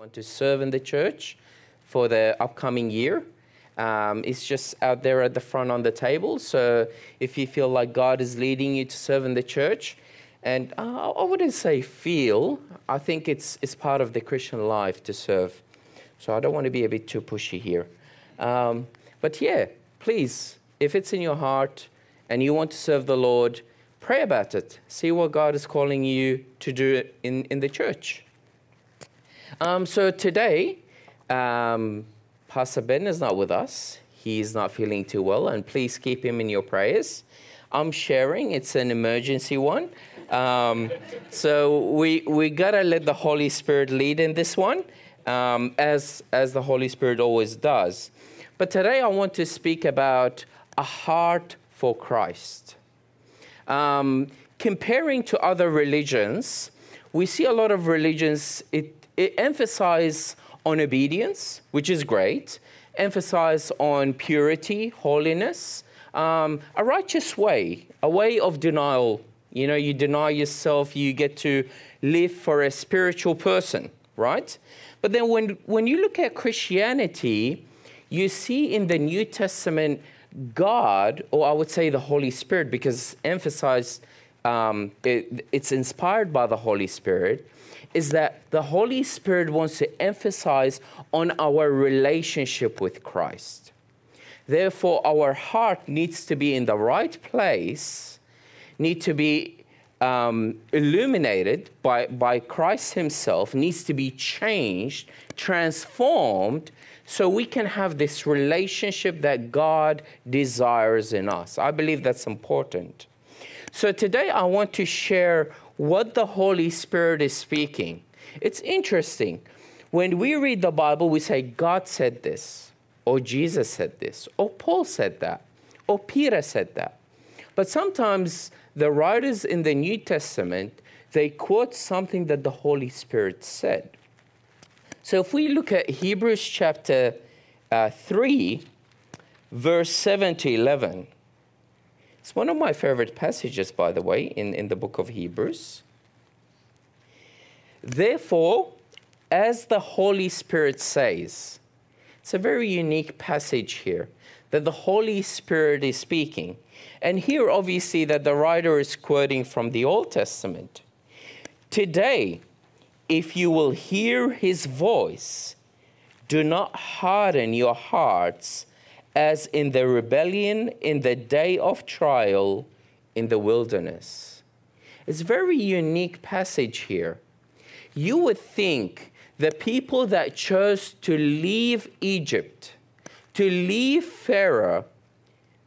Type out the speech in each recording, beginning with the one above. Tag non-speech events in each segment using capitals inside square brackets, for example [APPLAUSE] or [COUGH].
want to serve in the church for the upcoming year. Um, it's just out there at the front on the table. So if you feel like God is leading you to serve in the church, and uh, I wouldn't say feel, I think it's, it's part of the Christian life to serve. So I don't want to be a bit too pushy here. Um, but yeah, please, if it's in your heart and you want to serve the Lord, pray about it. See what God is calling you to do in, in the church. Um, so today, um, Pastor Ben is not with us. He's not feeling too well, and please keep him in your prayers. I'm sharing, it's an emergency one. Um, so we, we gotta let the Holy Spirit lead in this one, um, as, as the Holy Spirit always does. But today I want to speak about a heart for Christ. Um, comparing to other religions, we see a lot of religions, it it emphasizes on obedience, which is great, emphasize on purity, holiness, um, a righteous way, a way of denial. You know, you deny yourself, you get to live for a spiritual person, right? But then when, when you look at Christianity, you see in the New Testament God, or I would say the Holy Spirit, because emphasized, um, it, it's inspired by the Holy Spirit is that the Holy Spirit wants to emphasize on our relationship with Christ. Therefore, our heart needs to be in the right place, need to be um, illuminated by, by Christ Himself, needs to be changed, transformed, so we can have this relationship that God desires in us. I believe that's important. So today I want to share what the Holy Spirit is speaking. It's interesting. When we read the Bible, we say, God said this, or Jesus said this, or Paul said that, or Peter said that. But sometimes the writers in the New Testament, they quote something that the Holy Spirit said. So if we look at Hebrews chapter uh, 3, verse 7 to 11, it's one of my favorite passages, by the way, in, in the book of Hebrews. Therefore, as the Holy Spirit says, it's a very unique passage here that the Holy Spirit is speaking. And here, obviously, that the writer is quoting from the Old Testament. Today, if you will hear his voice, do not harden your hearts as in the rebellion in the day of trial in the wilderness. It's a very unique passage here. You would think the people that chose to leave Egypt, to leave Pharaoh,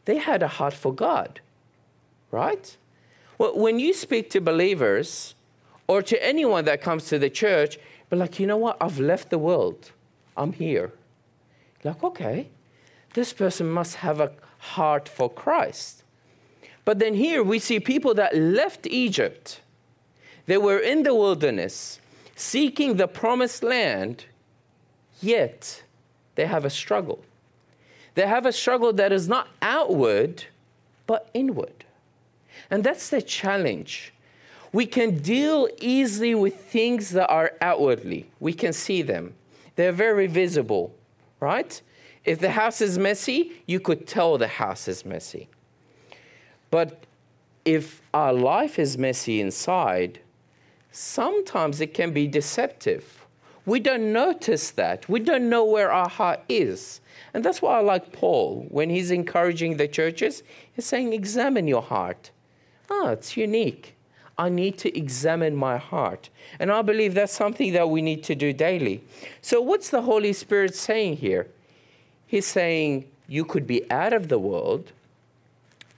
they had a heart for God, right? Well, when you speak to believers or to anyone that comes to the church, but like, you know what? I've left the world. I'm here. Like, okay, this person must have a heart for Christ. But then here we see people that left Egypt. They were in the wilderness seeking the promised land, yet they have a struggle. They have a struggle that is not outward, but inward. And that's the challenge. We can deal easily with things that are outwardly, we can see them, they're very visible, right? If the house is messy, you could tell the house is messy. But if our life is messy inside, sometimes it can be deceptive. We don't notice that. We don't know where our heart is. And that's why I like Paul when he's encouraging the churches. He's saying, Examine your heart. Ah, it's unique. I need to examine my heart. And I believe that's something that we need to do daily. So, what's the Holy Spirit saying here? He's saying you could be out of the world,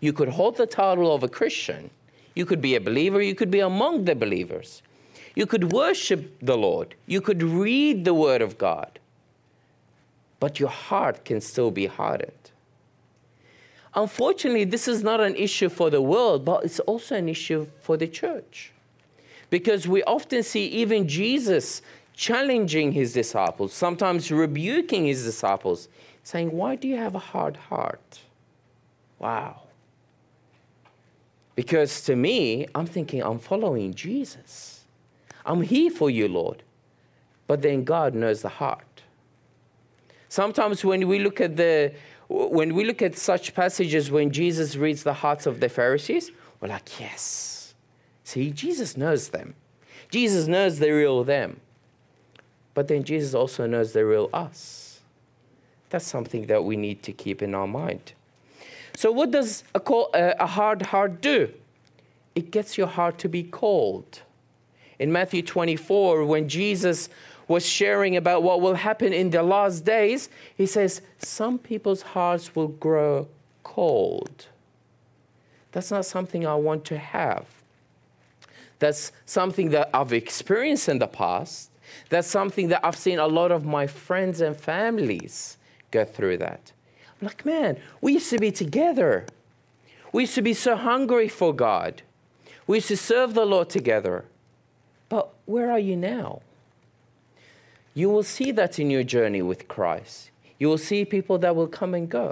you could hold the title of a Christian, you could be a believer, you could be among the believers, you could worship the Lord, you could read the Word of God, but your heart can still be hardened. Unfortunately, this is not an issue for the world, but it's also an issue for the church. Because we often see even Jesus challenging his disciples, sometimes rebuking his disciples saying, Why do you have a hard heart? Wow. Because to me, I'm thinking, I'm following Jesus. I'm here for you, Lord. but then God knows the heart. Sometimes when we look at the when we look at such passages when Jesus reads the hearts of the Pharisees, we're like, yes. See, Jesus knows them. Jesus knows the real them. But then Jesus also knows the real us. That's something that we need to keep in our mind. So, what does a, call, uh, a hard heart do? It gets your heart to be cold. In Matthew 24, when Jesus was sharing about what will happen in the last days, he says, Some people's hearts will grow cold. That's not something I want to have. That's something that I've experienced in the past. That's something that I've seen a lot of my friends and families go through that. I'm like, man, we used to be together. We used to be so hungry for God. We used to serve the Lord together. But where are you now? You will see that in your journey with Christ. You will see people that will come and go.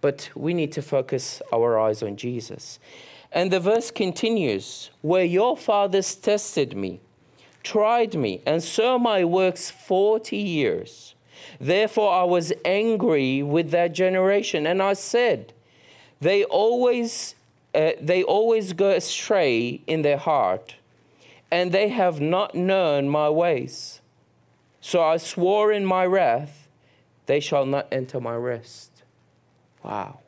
But we need to focus our eyes on Jesus. And the verse continues Where your fathers tested me, tried me, and saw my works 40 years. Therefore I was angry with that generation, and I said, They always, uh, they always go astray in their heart, and they have not known my ways. So I swore in my wrath, they shall not enter my rest. Wow.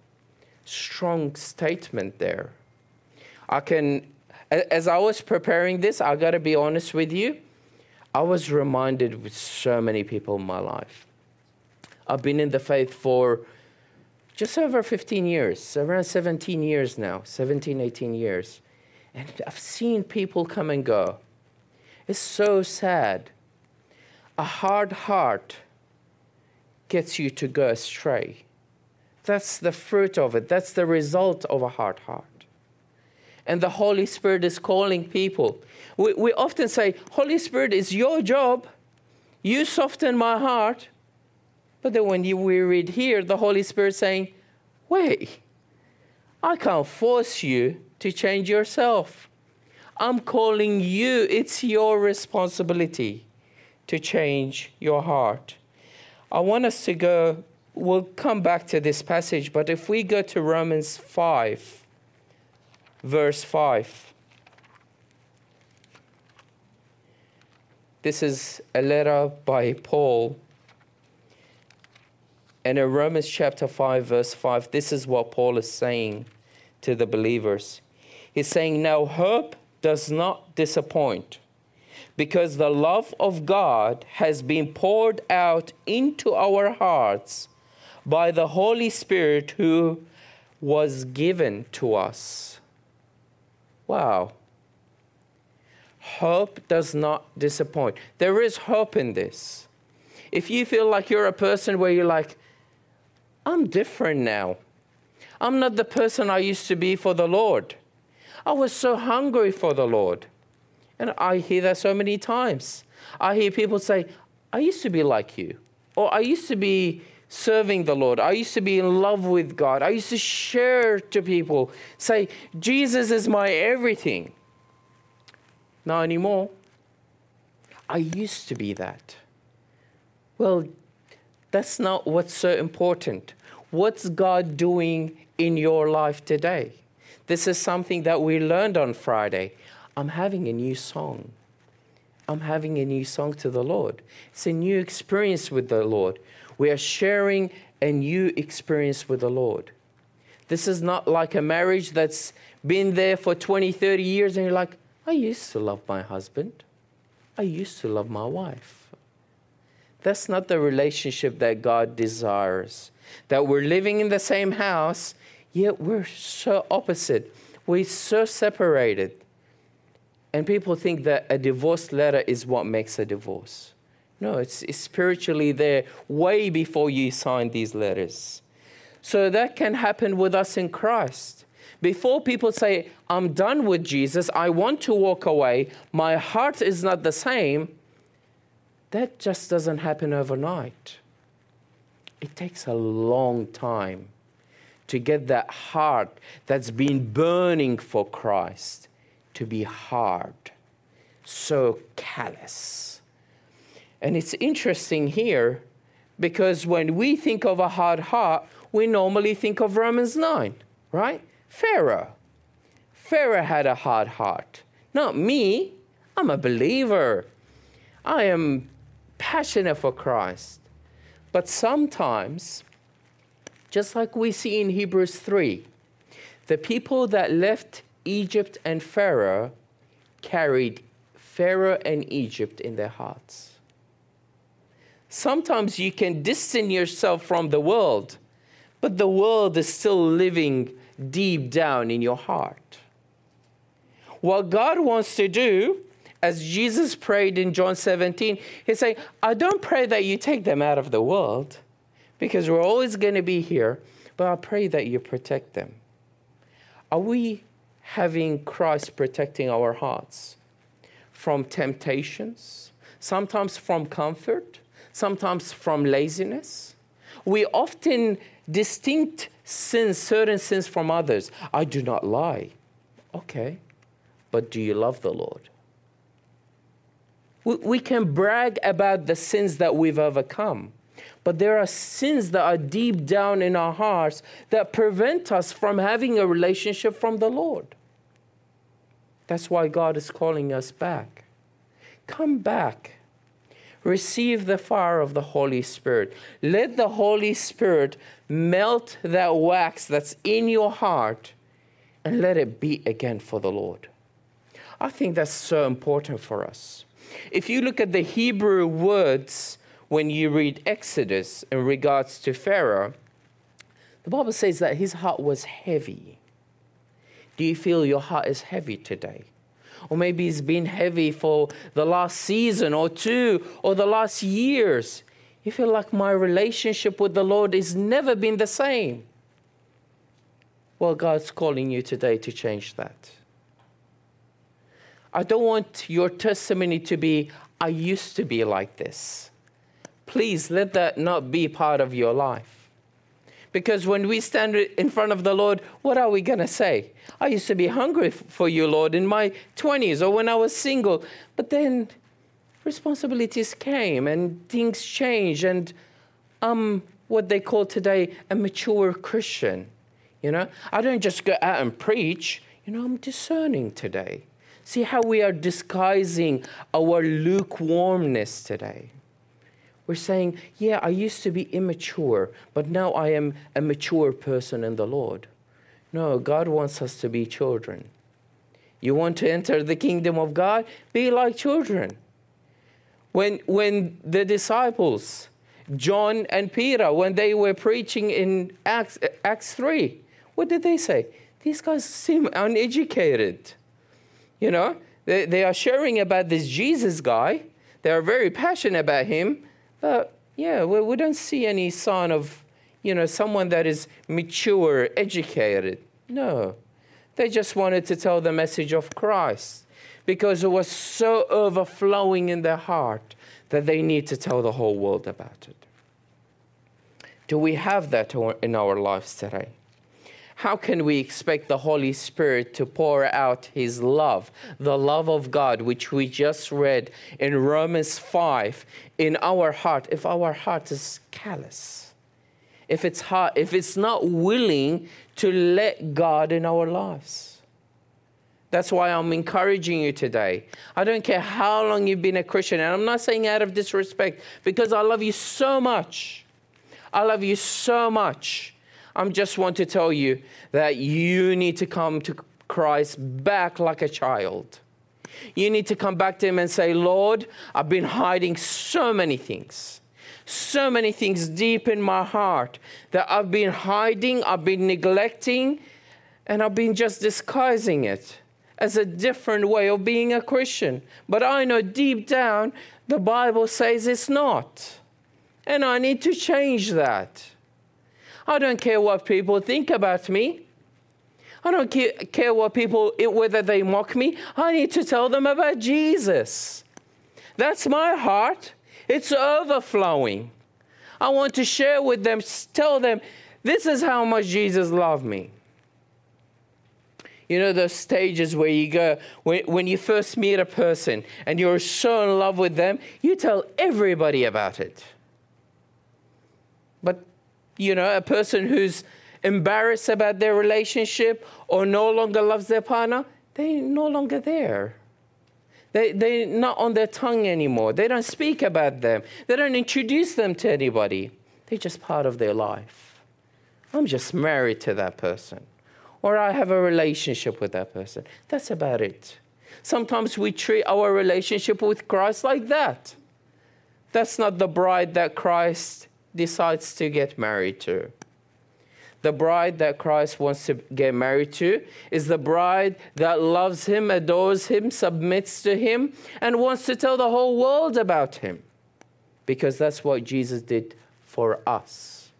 Strong statement there. I can, as I was preparing this, I got to be honest with you. I was reminded with so many people in my life. I've been in the faith for just over 15 years, around 17 years now, 17, 18 years. And I've seen people come and go. It's so sad a hard heart gets you to go astray. That's the fruit of it. That's the result of a hard heart. And the Holy Spirit is calling people. We, we often say, Holy Spirit, it's your job. You soften my heart. But then when you, we read here, the Holy Spirit saying, wait, I can't force you to change yourself. I'm calling you. It's your responsibility to change your heart. I want us to go, we'll come back to this passage, but if we go to Romans 5, verse 5, this is a letter by Paul. And in Romans chapter 5, verse 5, this is what Paul is saying to the believers. He's saying, Now hope does not disappoint because the love of God has been poured out into our hearts by the Holy Spirit who was given to us. Wow. Hope does not disappoint. There is hope in this. If you feel like you're a person where you're like, I'm different now. I'm not the person I used to be for the Lord. I was so hungry for the Lord. And I hear that so many times. I hear people say, I used to be like you, or I used to be serving the Lord. I used to be in love with God. I used to share to people, say, Jesus is my everything. Not anymore. I used to be that. Well, that's not what's so important. What's God doing in your life today? This is something that we learned on Friday. I'm having a new song. I'm having a new song to the Lord. It's a new experience with the Lord. We are sharing a new experience with the Lord. This is not like a marriage that's been there for 20, 30 years, and you're like, I used to love my husband. I used to love my wife. That's not the relationship that God desires. That we're living in the same house, yet we're so opposite. We're so separated. And people think that a divorce letter is what makes a divorce. No, it's, it's spiritually there way before you sign these letters. So that can happen with us in Christ. Before people say, I'm done with Jesus, I want to walk away, my heart is not the same, that just doesn't happen overnight. It takes a long time to get that heart that's been burning for Christ to be hard, so callous. And it's interesting here because when we think of a hard heart, we normally think of Romans 9, right? Pharaoh. Pharaoh had a hard heart. Not me. I'm a believer. I am passionate for Christ. But sometimes, just like we see in Hebrews 3, the people that left Egypt and Pharaoh carried Pharaoh and Egypt in their hearts. Sometimes you can distance yourself from the world, but the world is still living deep down in your heart. What God wants to do, as Jesus prayed in John 17, He's saying, I don't pray that you take them out of the world, because we're always going to be here, but I pray that you protect them. Are we having Christ protecting our hearts from temptations, sometimes from comfort, sometimes from laziness? We often distinct sins, certain sins from others. I do not lie. Okay, but do you love the Lord? We, we can brag about the sins that we've overcome, but there are sins that are deep down in our hearts that prevent us from having a relationship from the Lord. That's why God is calling us back. Come back. Receive the fire of the Holy Spirit. Let the Holy Spirit melt that wax that's in your heart and let it beat again for the Lord. I think that's so important for us. If you look at the Hebrew words when you read Exodus in regards to Pharaoh, the Bible says that his heart was heavy. Do you feel your heart is heavy today? Or maybe it's been heavy for the last season or two or the last years. You feel like my relationship with the Lord has never been the same. Well, God's calling you today to change that. I don't want your testimony to be, I used to be like this. Please let that not be part of your life. Because when we stand in front of the Lord, what are we going to say? I used to be hungry for you, Lord, in my 20s or when I was single. But then responsibilities came and things changed, and I'm what they call today a mature Christian. You know, I don't just go out and preach, you know, I'm discerning today. See how we are disguising our lukewarmness today. We're saying, yeah, I used to be immature, but now I am a mature person in the Lord. No, God wants us to be children. You want to enter the kingdom of God? Be like children. When, when the disciples, John and Peter, when they were preaching in Acts, Acts 3, what did they say? These guys seem uneducated. You know, they, they are sharing about this Jesus guy. They are very passionate about him, but yeah, we, we don't see any sign of, you know, someone that is mature, educated. No. They just wanted to tell the message of Christ because it was so overflowing in their heart that they need to tell the whole world about it. Do we have that in our lives today? How can we expect the Holy Spirit to pour out His love, the love of God, which we just read in Romans 5, in our heart, if our heart is callous? If it's, hard, if it's not willing to let God in our lives. That's why I'm encouraging you today. I don't care how long you've been a Christian, and I'm not saying out of disrespect, because I love you so much. I love you so much. I just want to tell you that you need to come to Christ back like a child. You need to come back to Him and say, Lord, I've been hiding so many things, so many things deep in my heart that I've been hiding, I've been neglecting, and I've been just disguising it as a different way of being a Christian. But I know deep down the Bible says it's not. And I need to change that. I don't care what people think about me. I don't care what people, whether they mock me. I need to tell them about Jesus. That's my heart. It's overflowing. I want to share with them, tell them, this is how much Jesus loved me. You know, those stages where you go, when, when you first meet a person and you're so in love with them, you tell everybody about it. You know, a person who's embarrassed about their relationship or no longer loves their partner, they're no longer there. They, they're not on their tongue anymore. They don't speak about them. They don't introduce them to anybody. They're just part of their life. I'm just married to that person or I have a relationship with that person. That's about it. Sometimes we treat our relationship with Christ like that. That's not the bride that Christ decides to get married to. The bride that Christ wants to get married to is the bride that loves him, adores him, submits to him, and wants to tell the whole world about him. Because that's what Jesus did for us.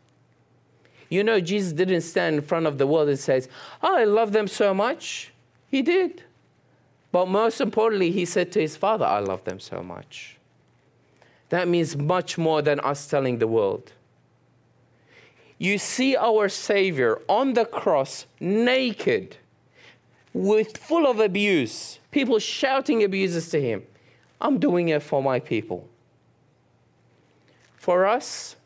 You know, Jesus didn't stand in front of the world and says, oh, I love them so much. He did. But most importantly, he said to his father, I love them so much. That means much more than us telling the world. You see our Savior on the cross, naked, with full of abuse, people shouting abuses to him. I'm doing it for my people. For us,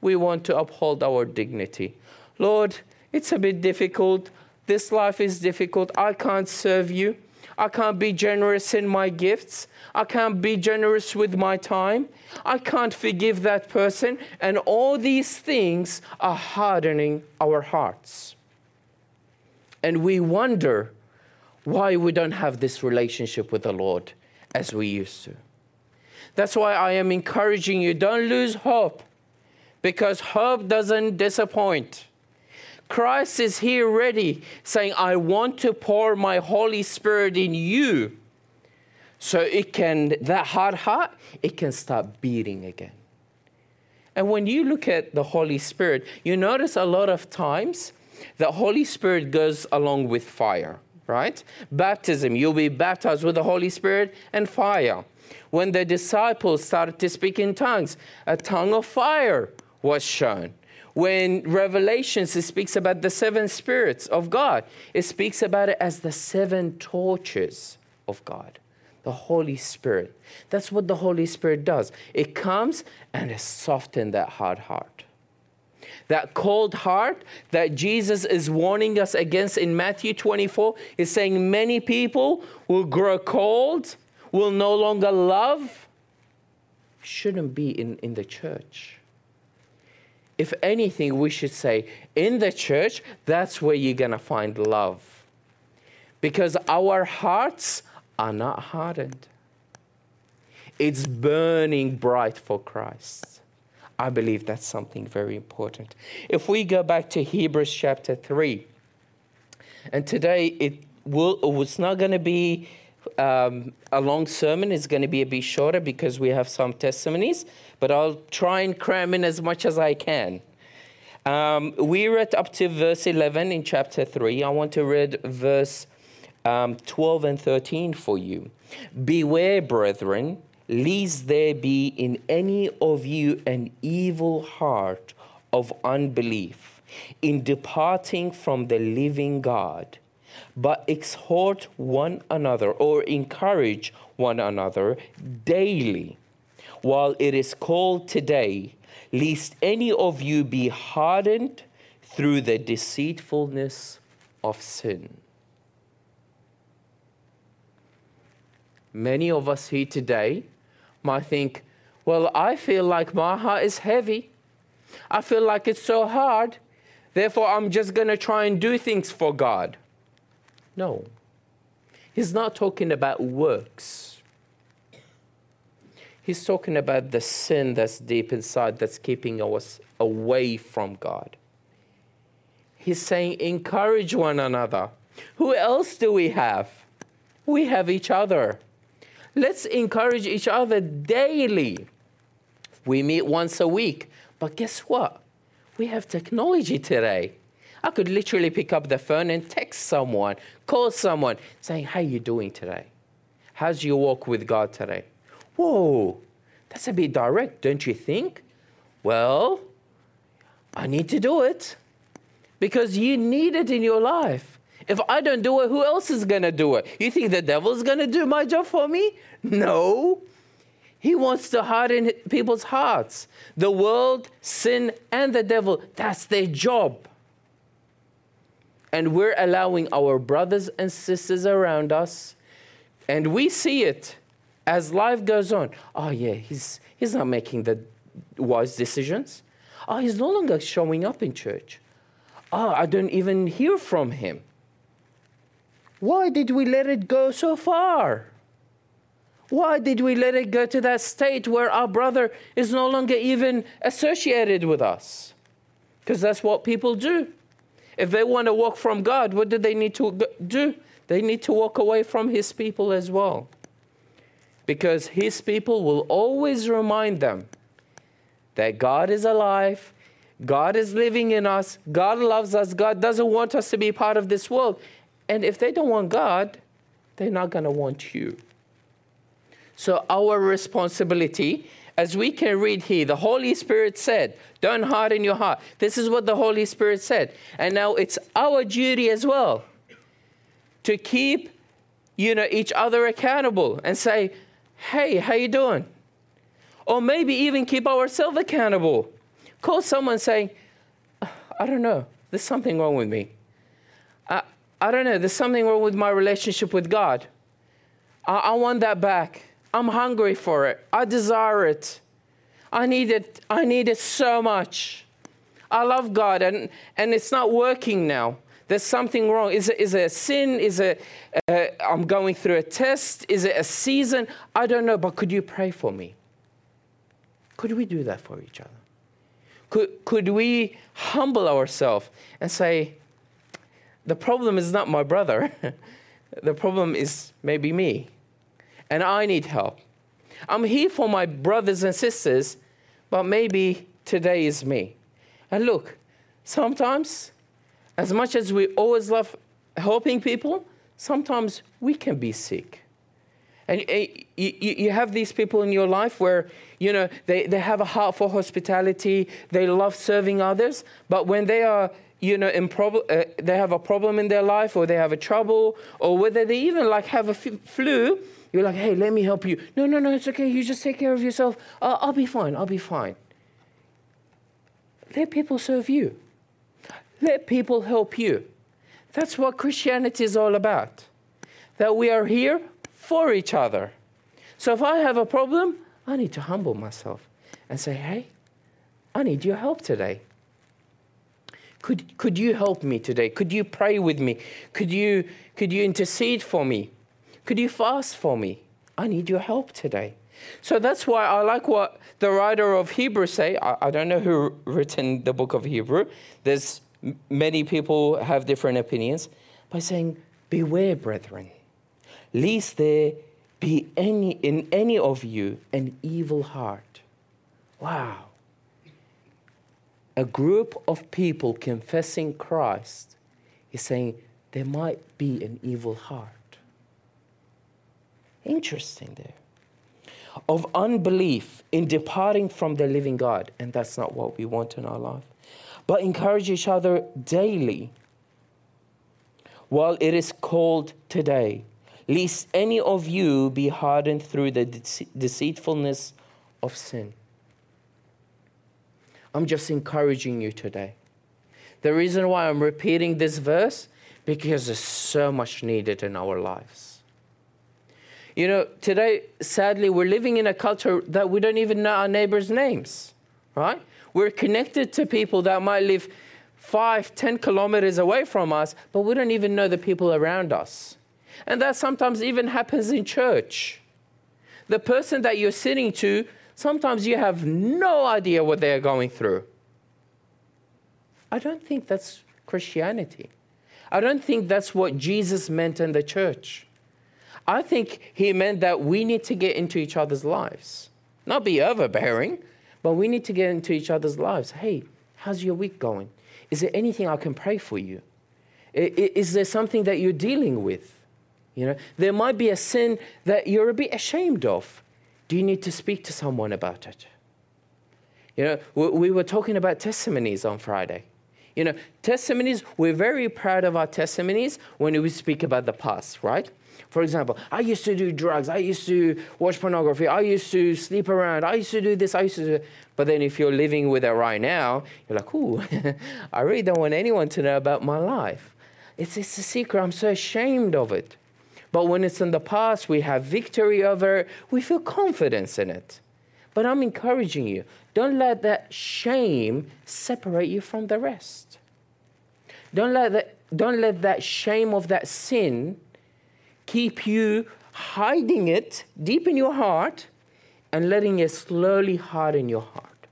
we want to uphold our dignity. Lord, it's a bit difficult. This life is difficult. I can't serve you. I can't be generous in my gifts. I can't be generous with my time. I can't forgive that person. And all these things are hardening our hearts. And we wonder why we don't have this relationship with the Lord as we used to. That's why I am encouraging you don't lose hope because hope doesn't disappoint. Christ is here ready, saying, I want to pour my Holy Spirit in you. So it can, that hard heart, it can start beating again. And when you look at the Holy Spirit, you notice a lot of times the Holy Spirit goes along with fire, right? Baptism, you'll be baptized with the Holy Spirit and fire. When the disciples started to speak in tongues, a tongue of fire was shown. When Revelations it speaks about the seven spirits of God, it speaks about it as the seven torches of God, the Holy Spirit. That's what the Holy Spirit does. It comes and it softens that hard heart. That cold heart that Jesus is warning us against in Matthew 24 is saying many people will grow cold, will no longer love. Shouldn't be in, in the church if anything, we should say, in the church, that's where you're going to find love. Because our hearts are not hardened, it's burning bright for Christ. I believe that's something very important. If we go back to Hebrews chapter 3, and today it will, not going to be um, a long sermon, is going to be a bit shorter because we have some testimonies but I'll try and cram in as much as I can. Um, we read up to verse 11 in chapter 3. I want to read verse um, 12 and 13 for you. Beware, brethren, lest there be in any of you an evil heart of unbelief in departing from the living God, but exhort one another or encourage one another daily while it is called today, lest any of you be hardened through the deceitfulness of sin. Many of us here today might think, well, I feel like my heart is heavy. I feel like it's so hard. Therefore, I'm just going to try and do things for God. No. He's not talking about works. He's talking about the sin that's deep inside that's keeping us away from God. He's saying, encourage one another. Who else do we have? We have each other. Let's encourage each other daily. We meet once a week, but guess what? We have technology today. I could literally pick up the phone and text someone, call someone, saying, How are you doing today? How's your walk with God today? Whoa, that's a bit direct, don't you think? Well, I need to do it because you need it in your life. If I don't do it, who else is going to do it? You think the devil is going to do my job for me? No. He wants to harden people's hearts. The world, sin, and the devil, that's their job. And we're allowing our brothers and sisters around us, and we see it as life goes on. Oh, yeah, he's, he's not making the wise decisions. Oh, he's no longer showing up in church. Oh, I don't even hear from him. Why did we let it go so far? Why did we let it go to that state where our brother is no longer even associated with us? Because that's what people do. If they want to walk from God, what do they need to do? They need to walk away from His people as well. Because His people will always remind them that God is alive, God is living in us, God loves us, God doesn't want us to be part of this world. And if they don't want God, they're not going to want you. So, our responsibility, as we can read here, the Holy Spirit said, Don't harden your heart. This is what the Holy Spirit said. And now it's our duty as well to keep you know, each other accountable and say, Hey, how you doing? Or maybe even keep ourselves accountable. Call someone saying, I don't know, there's something wrong with me. I don't know, there's something wrong with my relationship with God. I, I want that back. I'm hungry for it. I desire it. I need it. I need it so much. I love God, and, and it's not working now. There's something wrong. Is it, is it a sin? Is it uh, I'm going through a test? Is it a season? I don't know, but could you pray for me? Could we do that for each other? Could, could we humble ourselves and say, the problem is not my brother. [LAUGHS] the problem is maybe me. And I need help. I'm here for my brothers and sisters, but maybe today is me. And look, sometimes, as much as we always love helping people, sometimes we can be sick. And eh, you, have these people in your life where, you know, they, they have a heart for hospitality, they love serving others, but when they are you know, in prob- uh, they have a problem in their life or they have a trouble or whether they even like have a f- flu, you're like, hey, let me help you. No, no, no, it's okay. You just take care of yourself. Uh, I'll be fine. I'll be fine. Let people serve you. Let people help you. That's what Christianity is all about. That we are here for each other. So if I have a problem, I need to humble myself and say, hey, I need your help today. Could, could you help me today? Could you pray with me? Could you, could you intercede for me? Could you fast for me? I need your help today. So that's why I like what the writer of Hebrew say. I, I don't know who written the book of Hebrew. There's many people have different opinions by saying, "Beware, brethren, lest there be any in any of you an evil heart." Wow a group of people confessing Christ is saying there might be an evil heart. Interesting there. Of unbelief in departing from the living God, and that's not what we want in our life. But encourage each other daily while it is called today, lest any of you be hardened through the deceitfulness of sin. I'm just encouraging you today. The reason why I'm repeating this verse because there's so much needed in our lives. You know, today, sadly, we're living in a culture that we don't even know our neighbors' names, right? We're connected to people that might live five, ten kilometers away from us, but we don't even know the people around us. And that sometimes even happens in church. The person that you're sitting to Sometimes you have no idea what they're going through. I don't think that's Christianity. I don't think that's what Jesus meant in the church. I think he meant that we need to get into each other's lives. Not be overbearing, but we need to get into each other's lives. Hey, how's your week going? Is there anything I can pray for you? Is there something that you're dealing with? You know, there might be a sin that you're a bit ashamed of. Do you need to speak to someone about it? You know, we were talking about testimonies on Friday. You know, testimonies, we're very proud of our testimonies when we speak about the past, right? For example, I used to do drugs, I used to watch pornography, I used to sleep around, I used to do this, I used to do But then if you're living with it right now, you're like, ooh, [LAUGHS] I really don't want anyone to know about my life. It's, it's a secret. I'm so ashamed of it. But when it's in the past, we have victory over it, we feel confidence in it. But I'm encouraging you don't let that shame separate you from the rest. Don't let that, don't let that shame of that sin keep you hiding it deep in your heart and letting it slowly harden your heart.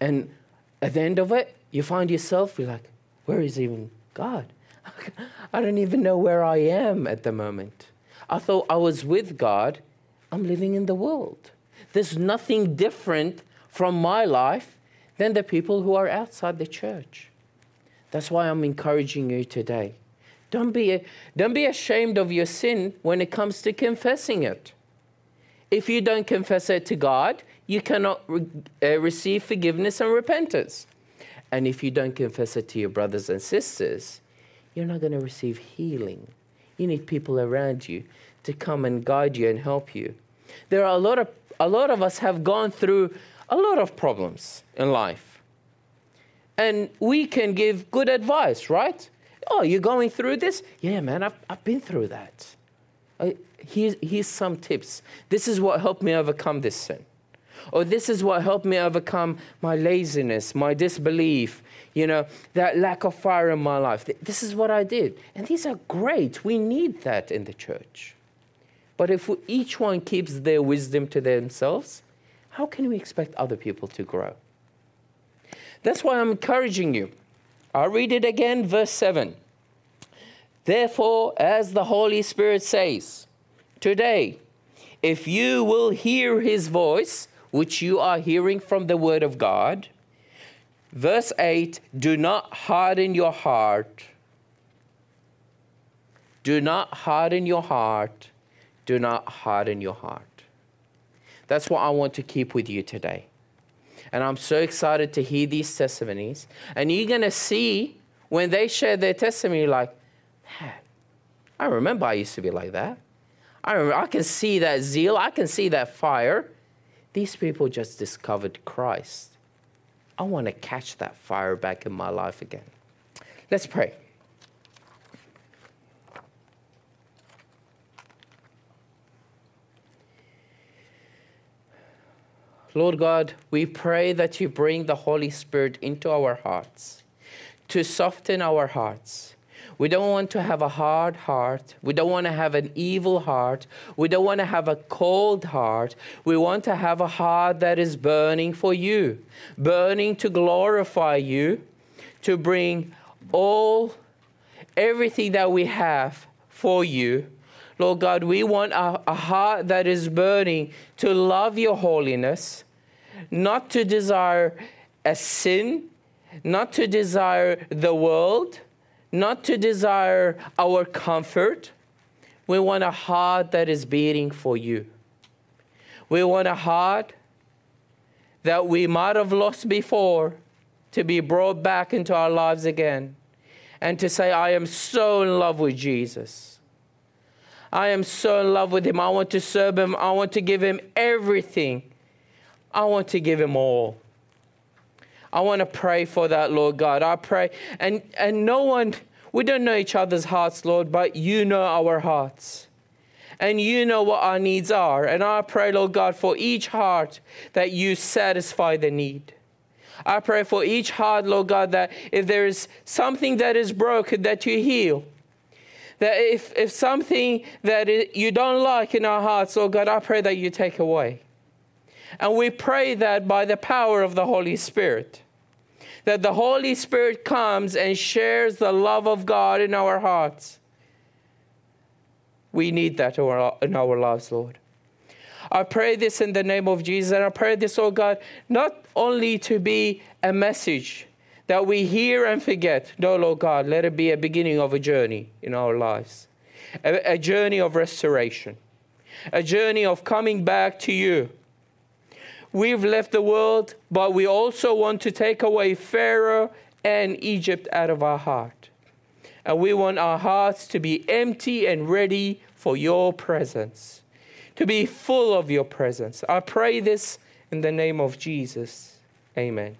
And at the end of it, you find yourself, you're like, where is even God? [LAUGHS] I don't even know where I am at the moment. I thought I was with God. I'm living in the world. There's nothing different from my life than the people who are outside the church. That's why I'm encouraging you today. Don't be, don't be ashamed of your sin when it comes to confessing it. If you don't confess it to God, you cannot re- uh, receive forgiveness and repentance. And if you don't confess it to your brothers and sisters, you're not going to receive healing. You need people around you to come and guide you and help you. There are a lot of a lot of us have gone through a lot of problems in life. And we can give good advice, right? Oh, you're going through this? Yeah, man, I've, I've been through that. I, here's, here's some tips. This is what helped me overcome this sin. Or this is what helped me overcome my laziness, my disbelief, you know, that lack of fire in my life. This is what I did. And these are great. We need that in the church. But if each one keeps their wisdom to themselves, how can we expect other people to grow? That's why I'm encouraging you. I'll read it again, verse 7. Therefore, as the Holy Spirit says, today, if you will hear his voice, which you are hearing from the word of God, verse 8, do not harden your heart. Do not harden your heart do not harden your heart. That's what I want to keep with you today. And I'm so excited to hear these testimonies. And you're going to see when they share their testimony, like, man, I remember I used to be like that. I, remember, I can see that zeal, I can see that fire. These people just discovered Christ. I want to catch that fire back in my life again. Let's pray. Lord God, we pray that you bring the Holy Spirit into our hearts to soften our hearts. We don't want to have a hard heart. We don't want to have an evil heart. We don't want to have a cold heart. We want to have a heart that is burning for you, burning to glorify you, to bring all, everything that we have for you. Lord God, we want a, a heart that is burning to love your holiness, not to desire a sin, not to desire the world, not to desire our comfort. We want a heart that is beating for you. We want a heart that we might have lost before to be brought back into our lives again and to say, I am so in love with Jesus. I am so in love with him. I want to serve him. I want to give him everything. I want to give him all. I want to pray for that, Lord God. I pray. And, and no one, we don't know each other's hearts, Lord, but you know our hearts. And you know what our needs are. And I pray, Lord God, for each heart that you satisfy the need. I pray for each heart, Lord God, that if there is something that is broken, that you heal that if, if something that you don't like in our hearts, oh God, I pray that you take away. And we pray that by the power of the Holy Spirit, that the Holy Spirit comes and shares the love of God in our hearts. We need that in our lives, Lord. I pray this in the name of Jesus, and I pray this, oh God, not only to be a message that we hear and forget. No, Lord God, let it be a beginning of a journey in our lives, a, a journey of restoration, a journey of coming back to you. we've left the world, but we also want to take away Pharaoh and Egypt out of our heart. And we want our hearts to be empty and ready for your presence, to be full of your presence. I pray this in the name of Jesus. Amen.